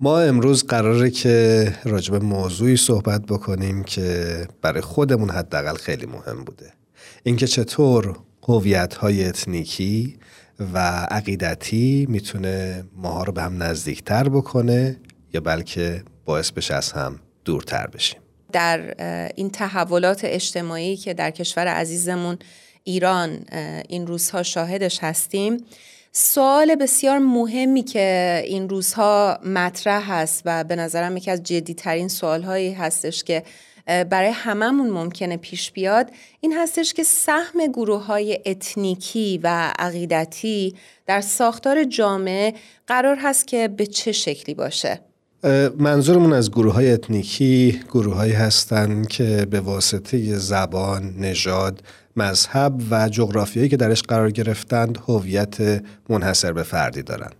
ما امروز قراره که راجب موضوعی صحبت بکنیم که برای خودمون حداقل خیلی مهم بوده. اینکه چطور هویت های اتنیکی و عقیدتی می‌تونه ماها رو به هم نزدیکتر بکنه یا بلکه باعث بشه از هم دورتر بشیم. در این تحولات اجتماعی که در کشور عزیزمون ایران این روزها شاهدش هستیم سوال بسیار مهمی که این روزها مطرح هست و به نظرم یکی از جدیترین سوالهایی هستش که برای هممون ممکنه پیش بیاد این هستش که سهم گروه های اتنیکی و عقیدتی در ساختار جامعه قرار هست که به چه شکلی باشه؟ منظورمون از گروه های اتنیکی گروه هستند که به واسطه زبان، نژاد، مذهب و جغرافیایی که درش قرار گرفتند هویت منحصر به فردی دارند.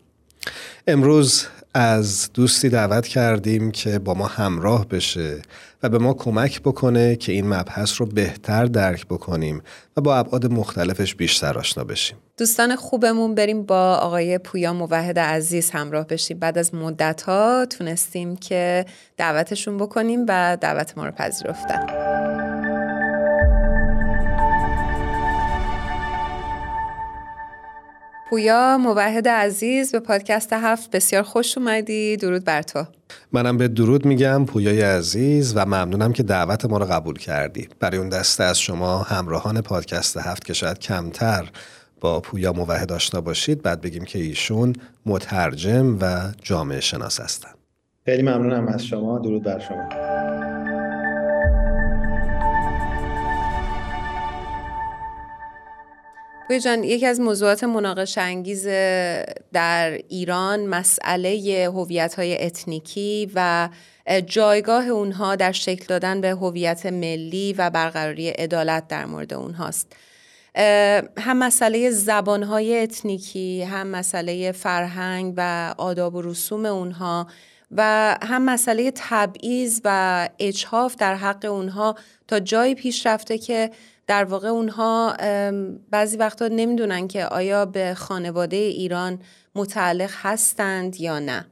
امروز از دوستی دعوت کردیم که با ما همراه بشه و به ما کمک بکنه که این مبحث رو بهتر درک بکنیم و با ابعاد مختلفش بیشتر آشنا بشیم. دوستان خوبمون بریم با آقای پویا موحد عزیز همراه بشیم. بعد از مدت ها تونستیم که دعوتشون بکنیم و دعوت ما رو پذیرفتن. پویا موحد عزیز به پادکست هفت بسیار خوش اومدی. درود بر تو. منم به درود میگم پویای عزیز و ممنونم که دعوت ما رو قبول کردی. برای اون دسته از شما همراهان پادکست هفت که شاید کمتر با پویا موحد آشنا باشید بعد بگیم که ایشون مترجم و جامعه شناس هستن. خیلی ممنونم از شما. درود بر شما. پویا جان یکی از موضوعات مناقشه انگیز در ایران مسئله هویت های اتنیکی و جایگاه اونها در شکل دادن به هویت ملی و برقراری عدالت در مورد اونهاست. هم مسئله زبانهای اتنیکی هم مسئله فرهنگ و آداب و رسوم اونها و هم مسئله تبعیض و اجحاف در حق اونها تا جایی پیش رفته که در واقع اونها بعضی وقتا نمی‌دونن که آیا به خانواده ایران متعلق هستند یا نه.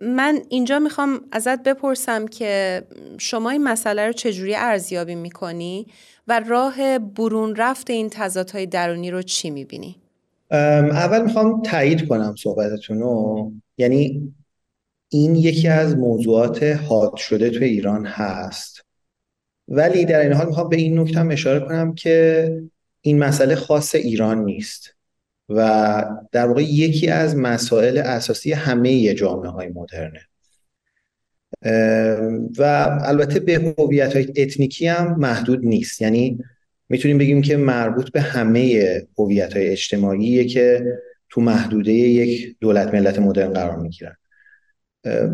من اینجا می‌خوام ازت بپرسم که شما این مسئله رو چجوری ارزیابی می‌کنی و راه برون رفت این تضادهای درونی رو چی می‌بینی؟ اول می‌خوام تایید کنم صحبتتون رو. یعنی این یکی از موضوعات حاد شده تو ایران هست. ولی در این حال می‌خوام به این نکته اشاره کنم که این مسئله خاص ایران نیست و در واقع یکی از مسائل اساسی همه جامعه های مدرنه و البته به هویت های اتنیکی هم محدود نیست. یعنی می‌تونیم بگیم که مربوط به همه هویت های اجتماعیه که تو محدوده یک دولت ملت مدرن قرار می‌گیرن.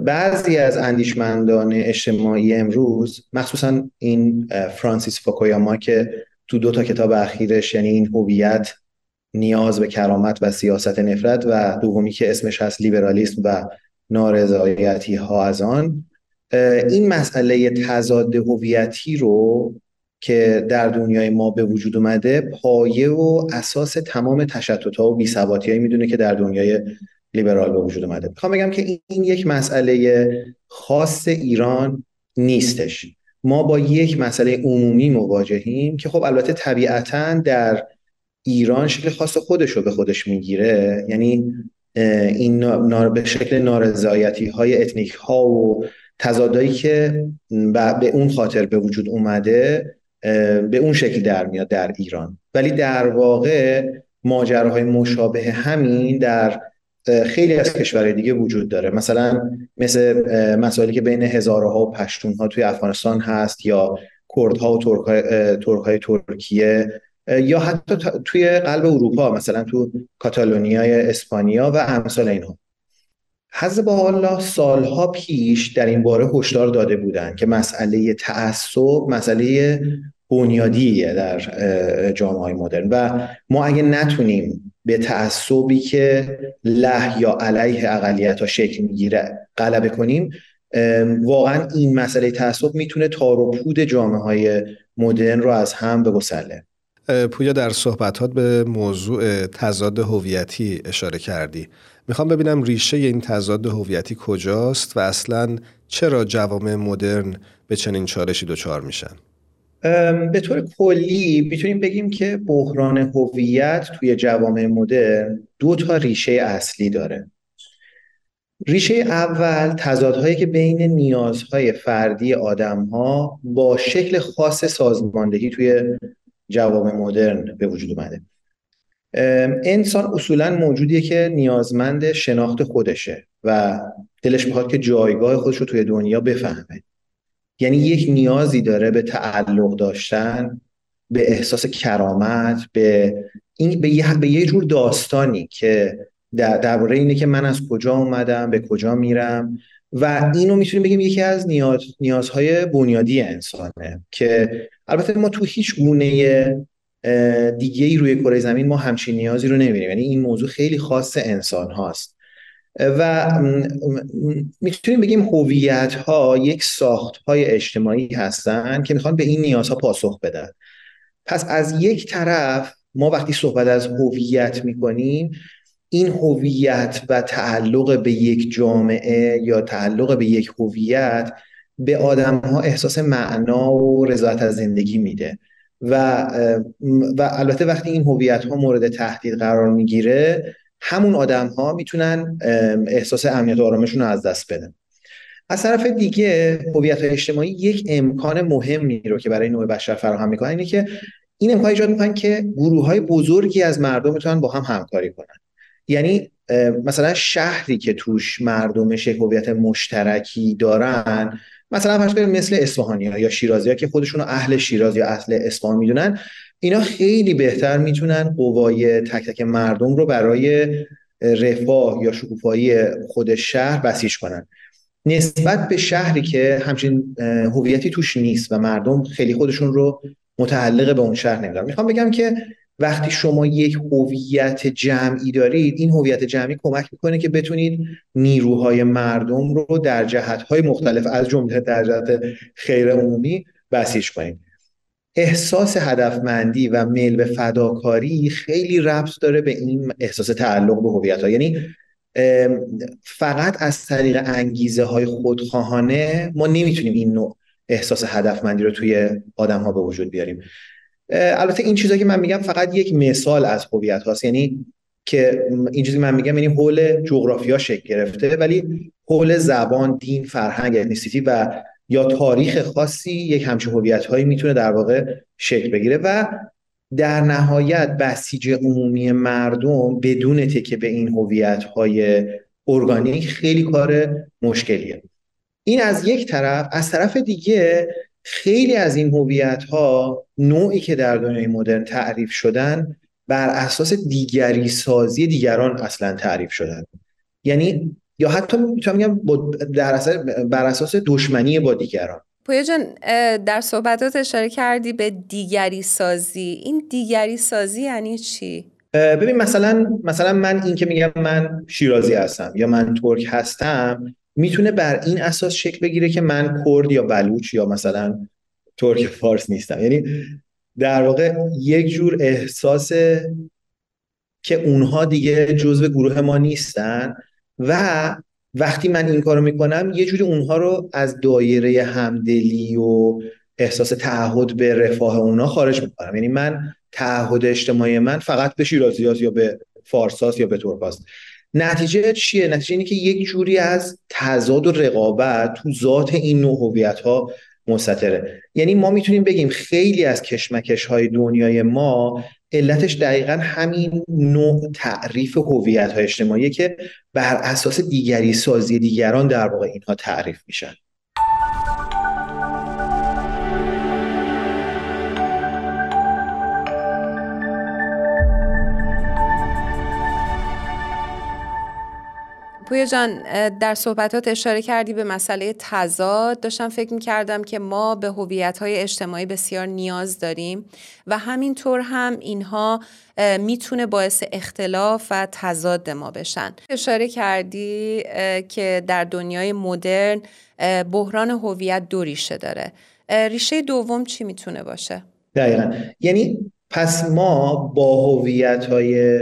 بعضی از اندیشمندان اجتماعی امروز مخصوصا این فرانسیس فوکویاما که تو دو تا کتاب اخیرش یعنی این هویت نیاز به کرامت و سیاست نفرت و دومی که اسمش هست لیبرالیسم و نارضایتی ها از آن این مسئله تضاد هویتی رو که در دنیای ما به وجود اومده پایه و اساس تمام تشتت ها و بیثباتی می‌دونه که در دنیای لیبرال به وجود اومده. می‌خوام بگم که این یک مسئله خاص ایران نیستش. ما با یک مسئله عمومی مواجهیم که خب البته طبیعتا در ایران شکل خاص خودش رو به خودش می‌گیره. یعنی این نار به شکل نارضایتی های اتنیک ها و تضادایی که به اون خاطر به وجود اومده به اون شکل در میاد در ایران. ولی در واقع ماجراهای مشابه همین در خیلی از کشورهای دیگه وجود داره. مثلا مثل مسائلی که بین هزارها و پشتونها توی افغانستان هست یا کردها و ترکهای ترکیه یا حتی توی قلب اروپا مثلا تو کاتالونیای اسپانیا و امثال اینها. حزب الله سالها پیش در این باره هشدار داده بودند که مسئله تعصب مسئله بنیادیه در جامعه مدرن. و ما اگه نتونیم به تعصبی که له یا علیه اقلیت ها شکل می‌گیره غلبه کنیم واقعا این مسئله تعصب می‌تونه تار و پود جامعه های مدرن رو از هم بگسله. پویا در صحبتات به موضوع تضاد هویتی اشاره کردی. می‌خوام ببینم ریشه این تضاد هویتی کجاست و اصلا چرا جوامع مدرن به چنین چالشی دچار میشن؟ به طور کلی می‌تونیم بگیم که بحران هویت توی جوامع مدرن دو تا ریشه اصلی داره. ریشه اول تضادهایی که بین نیازهای فردی آدمها با شکل خاص سازماندهی توی جوامع مدرن به وجود اومده. انسان اصولا موجودیه که نیازمند شناخت خودشه و دلش می‌خواد که جایگاه خودش رو توی دنیا بفهمه. یعنی یک نیازی داره به تعلق داشتن به احساس کرامت به این به یه, به یه جور داستانی که درباره اینه که من از کجا اومدم به کجا میرم. و اینو می‌تونیم بگیم یکی از نیاز، نیازهای بنیادی انسانه که البته ما تو هیچ گونه دیگه ای روی کره زمین ما همچین نیازی رو نمی‌بینیم. یعنی این موضوع خیلی خاص انسان هاست. و می‌تونیم بگیم هویت ها یک ساخت های اجتماعی هستن که می‌خوان به این نیازها پاسخ بدن. پس از یک طرف ما وقتی صحبت از هویت می‌کنیم این هویت و تعلق به یک جامعه یا تعلق به یک هویت به آدم ها احساس معنا و رضایت از زندگی میده. و و البته وقتی این هویت ها مورد تهدید قرار می‌گیره همون آدم ها می‌تونن احساس امنیت و آرامشون رو از دست بدن. از طرف دیگه هویت اجتماعی یک امکان مهمی رو که برای نوع بشر فراهم می‌کنن اینه که این امکان ایجاد می‌کنن که گروه های بزرگی از مردم می‌تونن با هم همکاری کنن. یعنی مثلا شهری که توش مردمش یک هویت مشترکی دارن مثلا فرض مثل اصفهانی ها یا شیرازی ها که خودشون اهل شیراز یا اهل اصفهان می‌دونن اینا خیلی بهتر می‌تونن قوای تک تک مردم رو برای رفاه یا شکوفایی خود شهر بسیج کنن. نسبت به شهری که همچین هویتی توش نیست و مردم خیلی خودشون رو متعلق به اون شهر نمیدارن. می‌خوام بگم که وقتی شما یک هویت جمعی دارید این هویت جمعی کمک می‌کنه که بتونید نیروهای مردم رو در جهتهای مختلف از جمله در جهت خیر عمومی بسیج کنید. احساس هدفمندی و میل به فداکاری خیلی ربط داره به این احساس تعلق به هویت ها یعنی فقط از طریق انگیزه های خودخواهانه ما نمی‌تونیم این نوع احساس هدفمندی رو توی آدم ها به وجود بیاریم. البته این چیزایی که من میگم فقط یک مثال از هویت هاست یعنی که این چیزی من میگم یعنی حول جغرافیا شکل گرفته ولی حول زبان دین فرهنگ etnicity و یا تاریخ خاصی یک همچین هویت هایی می‌تونه در واقع شکل بگیره و در نهایت بسیج عمومی مردم بدون تکه به این هویت های ارگانیک خیلی کار مشکلیه. این از یک طرف. از طرف دیگه خیلی از این هویت ها نوعی که در دنیای مدرن تعریف شدن بر اساس دیگری سازی دیگران اصلا تعریف شدن. یعنی یا حتی می‌تونم بگم در بر اساس دشمنی با دیگران پویا جان در صحبتات اشاره کردی به دیگری سازی. این دیگری سازی یعنی چی؟ ببین مثلا مثلا من این که میگم من شیرازی هستم یا من ترک هستم می‌تونه بر این اساس شکل بگیره که من کرد یا بلوچ یا مثلا ترک فارس نیستم. یعنی در واقع یک جور احساس که اونها دیگه جزو گروه ما نیستن. و وقتی من این کارو می‌کنم یه جوری اونها رو از دایره همدلی و احساس تعهد به رفاه اونها خارج می‌کنم. یعنی من تعهد اجتماعی من فقط به شیرازی یا به فارساست یا به ترکاست. نتیجه چیه؟ نتیجه اینه که یک جوری از تضاد و رقابت تو ذات این نوع هویت ها مستطره. یعنی ما می‌تونیم بگیم خیلی از کشمکش های دنیای ما علتش دقیقا همین نوع تعریف هویت های اجتماعی که بر اساس دیگری سازی دیگران در واقع اینها تعریف میشن. پویا جان در صحبتات اشاره کردی به مسئله تضاد. داشتم فکر می کردم که ما به هویت های اجتماعی بسیار نیاز داریم و همینطور هم اینها می‌تونه باعث اختلاف و تضاد ما بشن. اشاره کردی که در دنیای مدرن بحران هویت دو ریشه داره. ریشه دوم چی می‌تونه باشه؟ دقیقا. یعنی پس ما با هویت های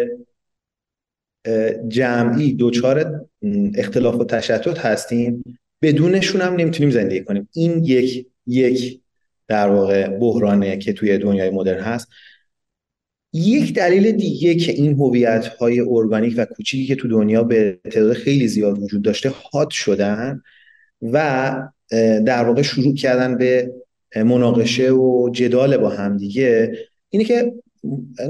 جمعی دوچار اختلاف و تشتت هستیم. بدونشون هم نمی‌تونیم زندگی کنیم. این یک یک در واقع بحرانه که توی دنیای مدرن هست. یک دلیل دیگه که این هویت های ارگانیک و کوچیکی که تو دنیا به تعداد خیلی زیاد وجود داشته حاد شدن و در واقع شروع کردن به مناقشه و جدال با هم دیگه اینه که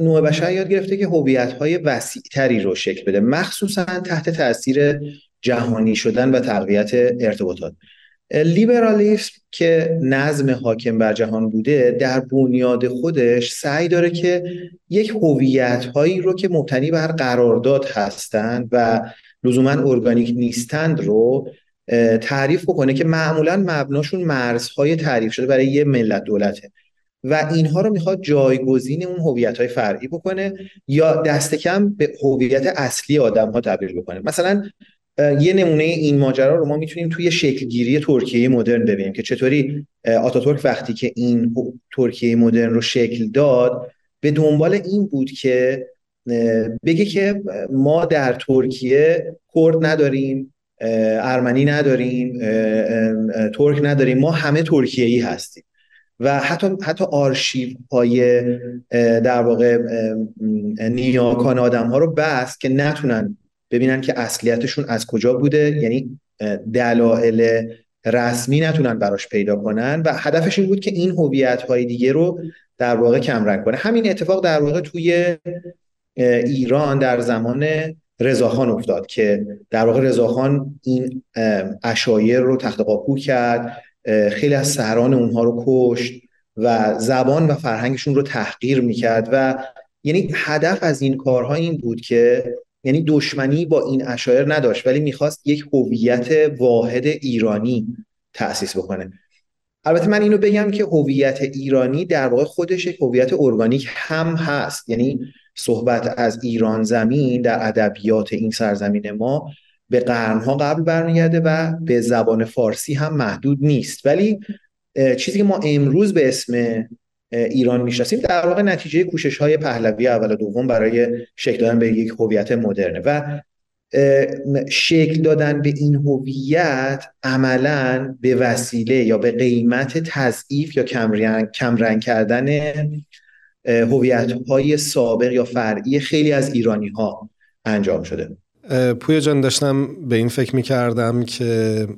نوع بشر یاد گرفته که هویت های وسیع تری رو شکل بده مخصوصا تحت تاثیر جهانی شدن و تقویت ارتباطات. لیبرالیسم که نظم حاکم بر جهان بوده در بنیاد خودش سعی داره که یک هویت هایی رو که مبتنی بر قرارداد هستند و لزوما ارگانیک نیستند رو تعریف بکنه که معمولا مبناشون مرزهای تعریف شده برای یه ملت دولته. و اینها رو می‌خواد جایگزین اون هویت های فرعی بکنه یا دست کم به هویت اصلی آدم ها تبدیل بکنه. مثلا یه نمونه این ماجرا رو ما می‌تونیم توی شکلگیری ترکیه مدرن ببینیم که چطوری آتاتورک وقتی که این ترکیه مدرن رو شکل داد به دنبال این بود که بگه که ما در ترکیه کرد نداریم ارمنی نداریم ترک نداریم ما همه ترکیه ای هستیم. و حتی حتی آرشیو های در واقع نیاکان آدم ها رو بست که نتونن ببینن که اصلیتشون از کجا بوده. یعنی دلایل رسمی نتونن براش پیدا کنن و هدفش این بود که این هویت های دیگه رو در واقع کمرنگ کنه. همین اتفاق در واقع توی ایران در زمان رضاخان افتاد که در واقع رضاخان این اشایر رو تخت قاپو کرد. خیلی از سهران اونها رو کشت و زبان و فرهنگشون رو تحقیر می‌کرد و یعنی هدف از این کارها این بود که یعنی دشمنی با این اشایر نداشت ولی می‌خواست یک هویت واحد ایرانی تأسیس بکنه. البته من اینو بگم که هویت ایرانی در واقع خودش یک هویت ارگانیک هم هست. یعنی صحبت از ایران زمین در ادبیات این سرزمین ما به قرنها قبل برمیگرده و به زبان فارسی هم محدود نیست. ولی چیزی که ما امروز به اسم ایران می‌شناسیم در واقع نتیجه کوشش های پهلوی اول و دوم برای شکل دادن به یک هویت مدرنه و شکل دادن به این هویت عملا به وسیله یا به قیمت تضعیف یا کمرنگ, کمرنگ کردن هویت های سابق یا فرعی خیلی از ایرانی ها انجام شده. پویا جان داشتم به این فکر می‌کردم که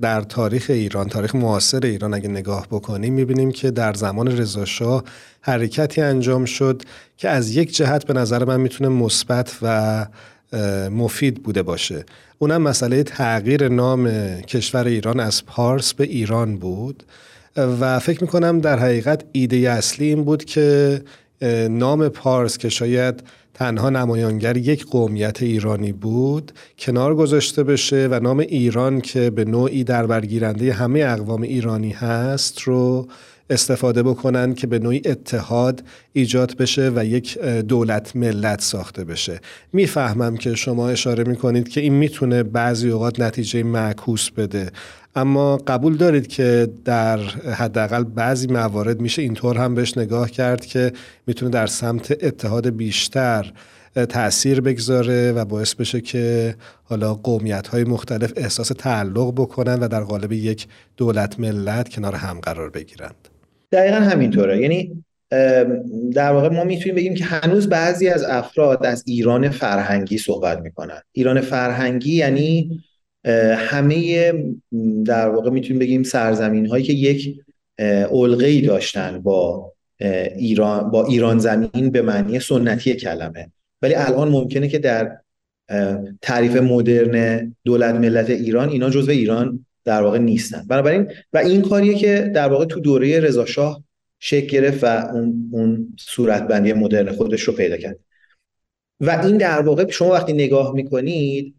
در تاریخ ایران تاریخ معاصر ایران اگه نگاه بکنیم می‌بینیم که در زمان رضاشاه حرکتی انجام شد که از یک جهت به نظر من می‌تونه مثبت و مفید بوده باشه. اونم مسئله تغییر نام کشور ایران از پارس به ایران بود. و فکر می‌کنم در حقیقت ایده اصلی این بود که نام پارس که شاید تنها نمایانگر یک قومیت ایرانی بود کنار گذاشته بشه و نام ایران که به نوعی در برگیرنده همه اقوام ایرانی هست رو استفاده بکنن که به نوعی اتحاد ایجاد بشه و یک دولت ملت ساخته بشه. می‌فهمم که شما اشاره می‌کنید که این می‌تونه بعضی اوقات نتیجه معکوس بده. اما قبول دارید که در حداقل بعضی موارد میشه اینطور هم بهش نگاه کرد که می‌تونه در سمت اتحاد بیشتر تاثیر بگذاره و باعث بشه که حالا قومیت های مختلف احساس تعلق بکنن و در قالب یک دولت ملت کنار هم قرار بگیرند. دقیقا همینطوره. یعنی در واقع ما می‌تونیم بگیم که هنوز بعضی از افراد از ایران فرهنگی صحبت می‌کنن. ایران فرهنگی یعنی همه در واقع می‌تونیم بگیم سرزمین هایی که یک علقه ای داشتن با ایران با ایران زمین به معنی سنتی کلمه. ولی الان ممکنه که در تعریف مدرن دولت ملت ایران اینا جزو ایران در واقع نیستن. بنابراین و این کاریه که در واقع تو دوره رضا شاه شکل گرفت و اون اون صورتبندی مدرن خودش رو پیدا کرد. و این در واقع شما وقتی نگاه می‌کنید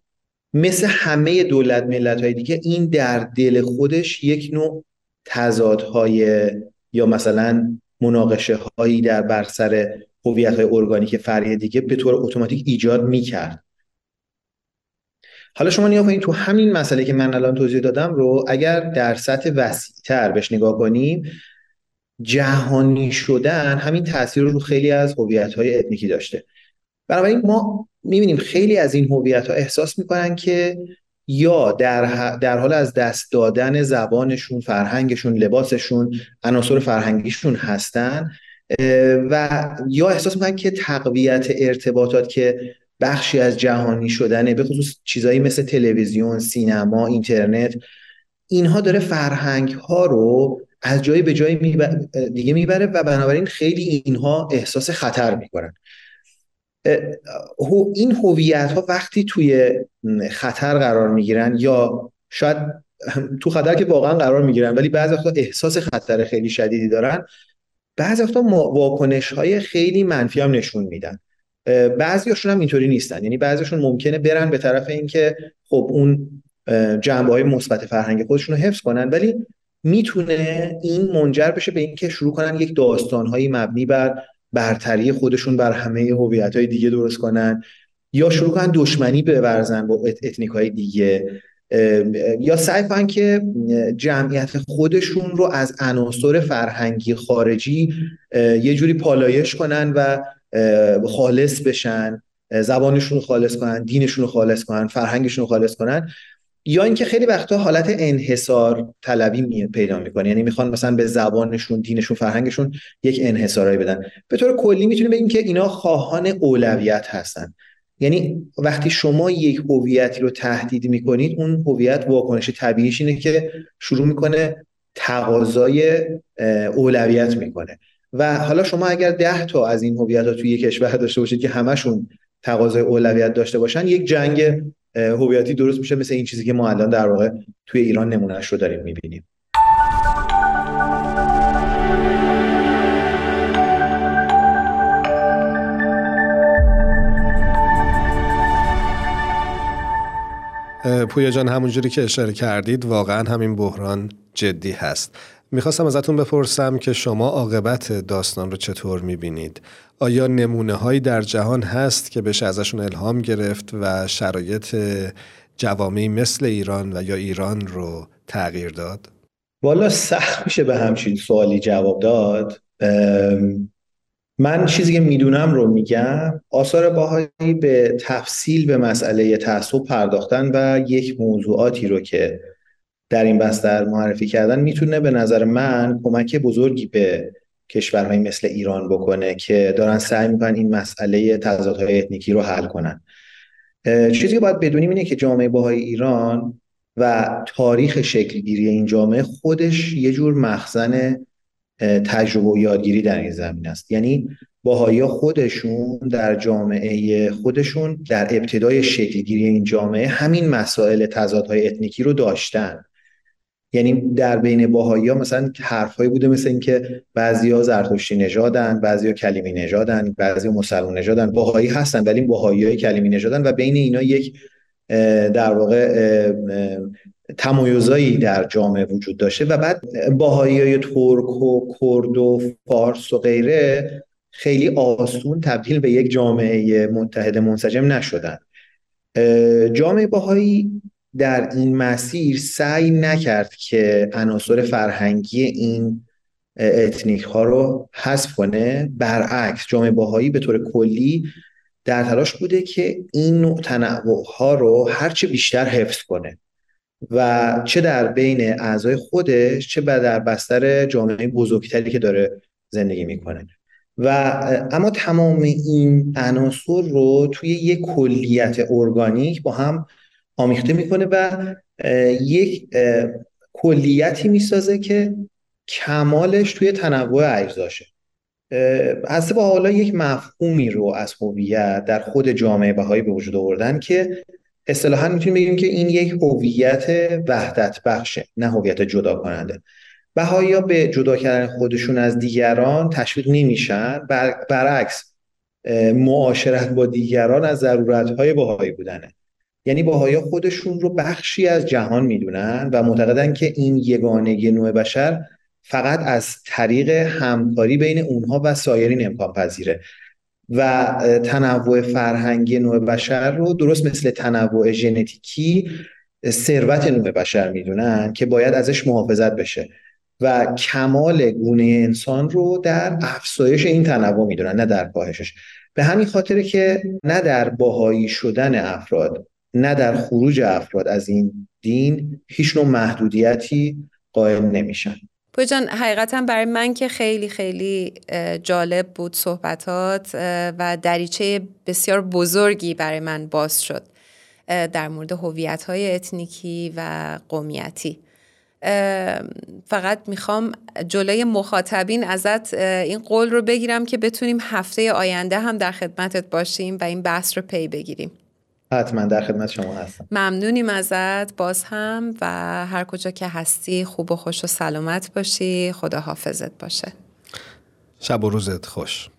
مثل همه دولت ملت های دیگه این در دل خودش یک نوع تضادهای یا مثلا مناقشه هایی در بر سر هویت های ارگانیک فرعی دیگه به طور اتوماتیک ایجاد می‌کرد. حالا شما نگاه کنید تو همین مسئله که من الان توضیح دادم رو اگر در سطح وسیعتر بهش نگاه کنیم جهانی شدن همین تاثیر رو خیلی از هویت های اتنیکی داشته. بنابراین ما می‌بینیم خیلی از این هویت ها احساس می‌کنن که یا در, در حال از دست دادن زبانشون فرهنگشون لباسشون عناصر فرهنگیشون هستن و یا احساس می‌کنن که تقویت ارتباطات که بخشی از جهانی شدنه به خصوص چیزایی مثل تلویزیون سینما اینترنت اینها داره فرهنگ ها رو از جایی به جایی دیگه می‌بره و بنابراین خیلی اینها احساس خطر می‌کنن. این هویت ها وقتی توی خطر قرار می‌گیرن یا شاید تو خطر که واقعا قرار می‌گیرن ولی بعضی وقتا احساس خطر خیلی شدیدی دارن بعضی وقتا واکنش های خیلی منفی هم نشون میدن. بعضیاشون هم اینطوری نیستن. یعنی بعضیشون ممکنه برن به طرف اینکه خب اون جنبه های مثبت فرهنگ خودشون رو حفظ کنن ولی می‌تونه این منجر بشه به اینکه شروع کنن یک داستانهایی مبنی بر برتری خودشون بر همه هویت های دیگه درست کنن یا شروع کنن دشمنی بورزن با اتنیک های دیگه. یا سعی کنن که جمعیت خودشون رو از عناصر فرهنگی خارجی یه جوری پالایش کنن و خالص بشن. زبانشون رو خالص کنن دینشون رو خالص کنن فرهنگشون رو خالص کنن. یا اینکه خیلی وقتا حالت انحصار طلبی پیدا می‌کنه. یعنی می‌خوان مثلا به زبانشون دینشون فرهنگشون یک انحصارایی بدن. به طور کلی می‌تونیم بگیم که اینا خواهان اولویت هستن. یعنی وقتی شما یک هویتی رو تهدید می‌کنید اون هویت واکنش طبیعیش اینه که شروع می‌کنه تقاضای اولویت می‌کنه. و حالا شما اگر ده تا از این هویت ها توی یک کشور داشته باشید که همشون تقاضای اولویت داشته باشن یک جنگ هویتی درست میشه مثل این چیزی که ما الان در واقع توی ایران نمونهش رو داریم می‌بینیم. پویا جان همونجوری که اشاره کردید واقعا همین بحران جدی هست. می‌خواستم ازتون بپرسم که شما عاقبت داستان رو چطور می‌بینید؟ آیا نمونه هایی در جهان هست که بشه ازشون الهام گرفت و شرایط جوامعی مثل ایران و یا ایران رو تغییر داد؟ والا سخت میشه به همچین سوالی جواب داد من چیزی که می‌دونم رو میگم آثار باهایی به تفصیل به مسئله تعصب پرداختن و یک موضوعاتی رو که در این بستر معرفی کردن می‌تونه به نظر من کمک بزرگی به کشورهایی مثل ایران بکنه که دارن سعی می‌کنن این مسئله تضادهای اتنیکی رو حل کنن. چیزی که باید بدونیم اینه که جامعه باهای ایران و تاریخ شکلگیری این جامعه خودش یه جور مخزن تجربه و یادگیری در این زمین است. یعنی باهایی خودشون در جامعه خودشون در ابتدای شکلگیری این جامعه همین مسائل تضادهای اتنیکی رو داشتن. یعنی در بین باهایی ها مثلا حرفهایی بوده مثل اینکه بعضیا زرتشتی نژادن بعضیا کلیمی نژادن بعضیا مسلمان نژادن. باهایی هستن ولی باهایی های کلیمی نژادن و بین اینا یک در واقع تمایزایی در جامعه وجود داشته و بعد باهایی های ترک و کرد و فارس و غیره خیلی آسون تبدیل به یک جامعه متحد منسجم نشدن. جامعه بهایی در این مسیر سعی نکرد که عناصر فرهنگی این اتنیک ها رو حذف کنه. برعکس جامعه بهایی به طور کلی در تلاش بوده که این نوع تنوع ها رو هرچه بیشتر حفظ کنه و چه در بین اعضای خودش چه در بستر جامعه بزرگتری که داره زندگی می‌کنه. و اما تمام این عناصر رو توی یک کلیت ارگانیک با هم آمیخته می‌کنه و یک کلیتی می‌سازه که کمالش توی تنوع اجزاشه. از با حالا یک مفهومی رو از هویت در خود جامعه بهایی به وجود آوردن که اصطلاحا می‌تونیم بگیم که این یک هویت وحدت بخشه نه هویت جدا کننده بهایی به جدا کردن خودشون از دیگران تشویق نمیشن بر... برعکس معاشرت با دیگران از ضرورت های بهایی بودنه. یعنی باهایی خودشون رو بخشی از جهان می‌دونن و معتقدن که این یگانگی نوع بشر فقط از طریق همکاری بین اونها و سایرین امکان پذیره. و تنوع فرهنگی نوع بشر رو درست مثل تنوع ژنتیکی ثروت نوع بشر می‌دونن که باید ازش محافظت بشه. و کمال گونه انسان رو در افزایش این تنوع می‌دونن نه در کاهشش. به همین خاطر که نه در باهایی شدن افراد نه در خروج افراد از این دین هیچ نوع محدودیتی قائل نمیشن. جان حقیقتا برای من که خیلی خیلی جالب بود صحبتات و دریچه بسیار بزرگی برای من باز شد در مورد هویت های اتنیکی و قومیتی. فقط می‌خوام جلوی مخاطبین ازت این قول رو بگیرم که بتونیم هفته آینده هم در خدمتت باشیم و این بحث رو پی بگیریم. حتما در خدمت شما هستم. ممنونیم ازت. باز هم و هر کجا که هستی خوب و خوش و سلامت باشی. خدا حافظت باشه. شب و روزت خوش.